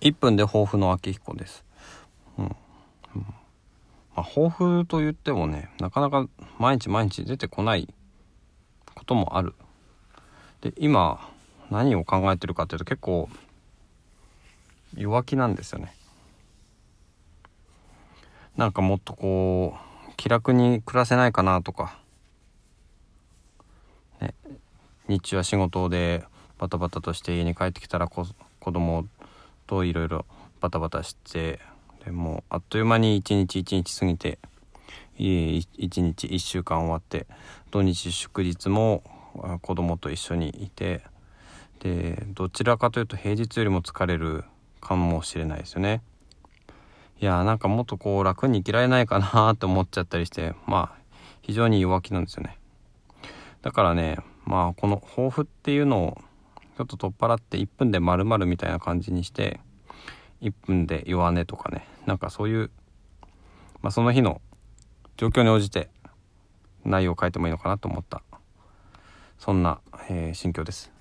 1分で抱負の秋彦です。うん。まあ、抱負と言ってもね、なかなか毎日毎日出てこないこともある。で、今、何を考えてるかっていうと結構弱気なんですよね。なんかもっとこう、気楽に暮らせないかなとか、ね、日中は仕事でバタバタとして家に帰ってきたら子子供といろいろバタバタしてでもうあっという間に一日一日過ぎて一日一週間終わって土日祝日も子供と一緒にいてでどちらかというと平日よりも疲れるかもしれないですよね。いやーなんかもっとこう楽に生きられないかなって思っちゃったりしてまあ非常に弱気なんですよね。だからねまあこの抱負っていうのをちょっと取っ払って1分で丸々みたいな感じにして1分で弱音とかねなんかそういう、まあ、その日の状況に応じて内容を変えてもいいのかなと思ったそんな、えー心境です。